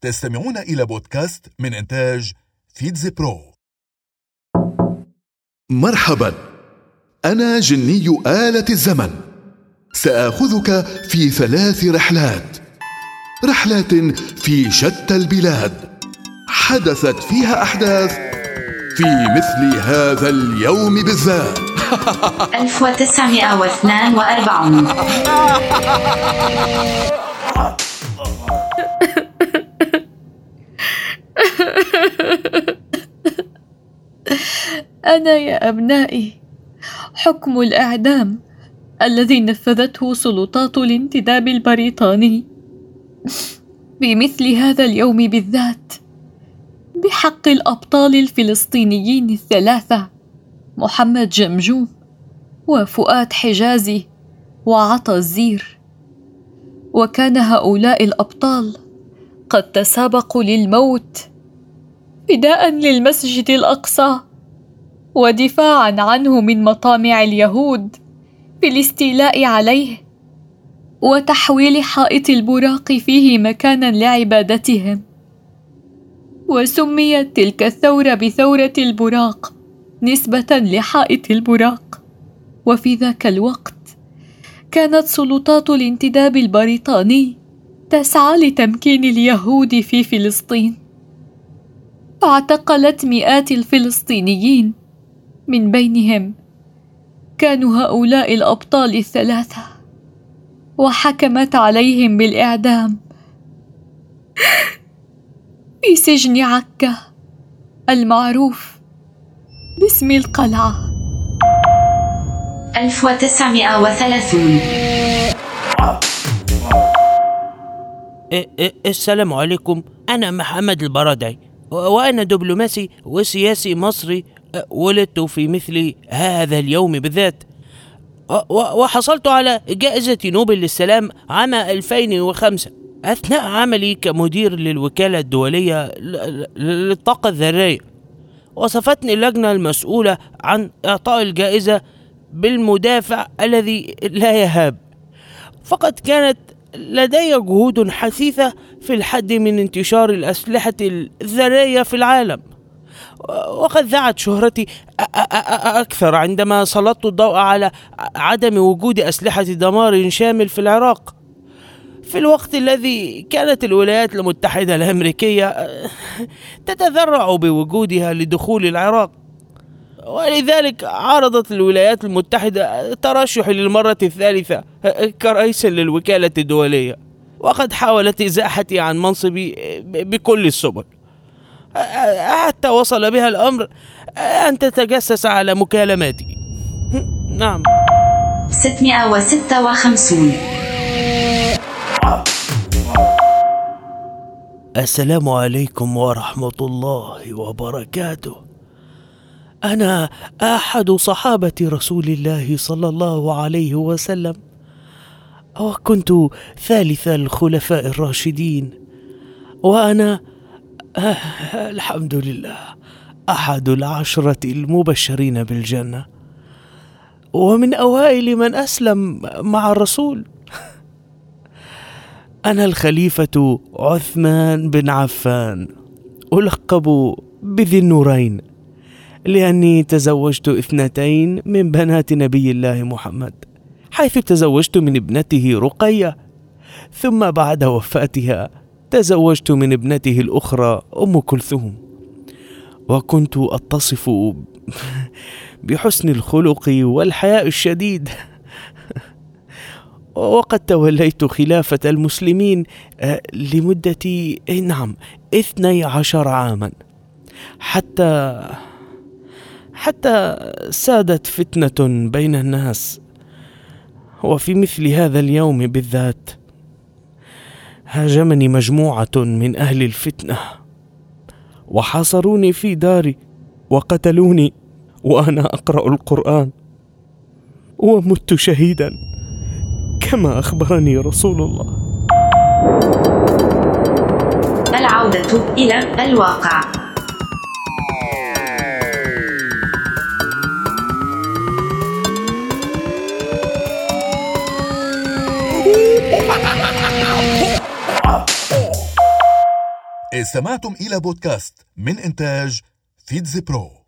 تستمعون إلى بودكاست من إنتاج فيتزي برو. مرحبا. أنا جني آلة الزمن. سآخذك في ثلاث رحلات. رحلات في شتى البلاد. حدثت فيها أحداث في مثل هذا اليوم بالذات. 1942 أنا يا أبنائي؟ حكم الإعدام الذي نفذته سلطات الانتداب البريطاني. بمثل هذا اليوم بالذات بحق الأبطال الفلسطينيين الثلاثة محمد جمجوم وفؤاد حجازي وعطا الزير. وكان هؤلاء الأبطال قد تسابقوا للموت فداء للمسجد الأقصى ودفاعا عنه من مطامع اليهود بالاستيلاء عليه وتحويل حائط البراق فيه مكانا لعبادتهم. وسميت تلك الثورة بثورة البراق نسبة لحائط البراق. وفي ذاك الوقت كانت سلطات الانتداب البريطاني تسعى لتمكين اليهود في فلسطين. فاعتقلت مئات الفلسطينيين من بينهم. كانوا هؤلاء الأبطال الثلاثة وحكمت عليهم بالإعدام. في سجن عكا المعروف باسم القلعة. 1930 إيه إيه السلام عليكم. أنا محمد البرادعي وأنا دبلوماسي وسياسي مصري. ولدت في مثل هذا اليوم بالذات. وحصلت على جائزة نوبل للسلام عام 2005 أثناء عملي كمدير للوكالة الدولية للطاقة الذرية وصفتني اللجنة المسؤولة عن إعطاء الجائزة بالمدافع الذي لا يهاب. فقد كانت لدي جهود حثيثة في الحد من انتشار الأسلحة الذرية في العالم. وقد ذاعت شهرتي أكثر عندما سلطت الضوء على عدم وجود أسلحة دمار شامل في العراق. في الوقت الذي كانت الولايات المتحدة الأمريكية تتذرع بوجودها لدخول العراق. ولذلك عرضت الولايات المتحدة ترشحي للمرة الثالثة كرئيس للوكالة الدولية. وقد حاولت إزاحتي عن منصبي بكل السبل. حتى وصل بها الأمر أن تتجسس على مكالماتي. نعم. 656 السلام عليكم ورحمة الله وبركاته. أنا أحد صحابة رسول الله صلى الله عليه وسلم، وكنت ثالث الخلفاء الراشدين، وأنا آه الحمد لله أحد العشرة المبشرين بالجنة، ومن أوائل من أسلم مع الرسول. أنا الخليفة عثمان بن عفان. ألقب بذي النورين. لأني تزوجت اثنتين من بنات نبي الله محمد حيث تزوجت من ابنته رقية. ثم بعد وفاتها تزوجت من ابنته الأخرى أم كلثوم. وكنت أتصف بحسن الخلق والحياء الشديد. وقد توليت خلافة المسلمين آه، لمدة آه، نعم اثني عشر عاما. حتى حتى سادت فتنة بين الناس. وفي مثل هذا اليوم بالذات هاجمني مجموعة من أهل الفتنة. وحاصروني في داري وقتلوني وأنا أقرأ القرآن ومت شهيدا كما أخبرني رسول الله. العودة إلى الواقع. استمعتم إلى بودكاست من إنتاج فيتز برو.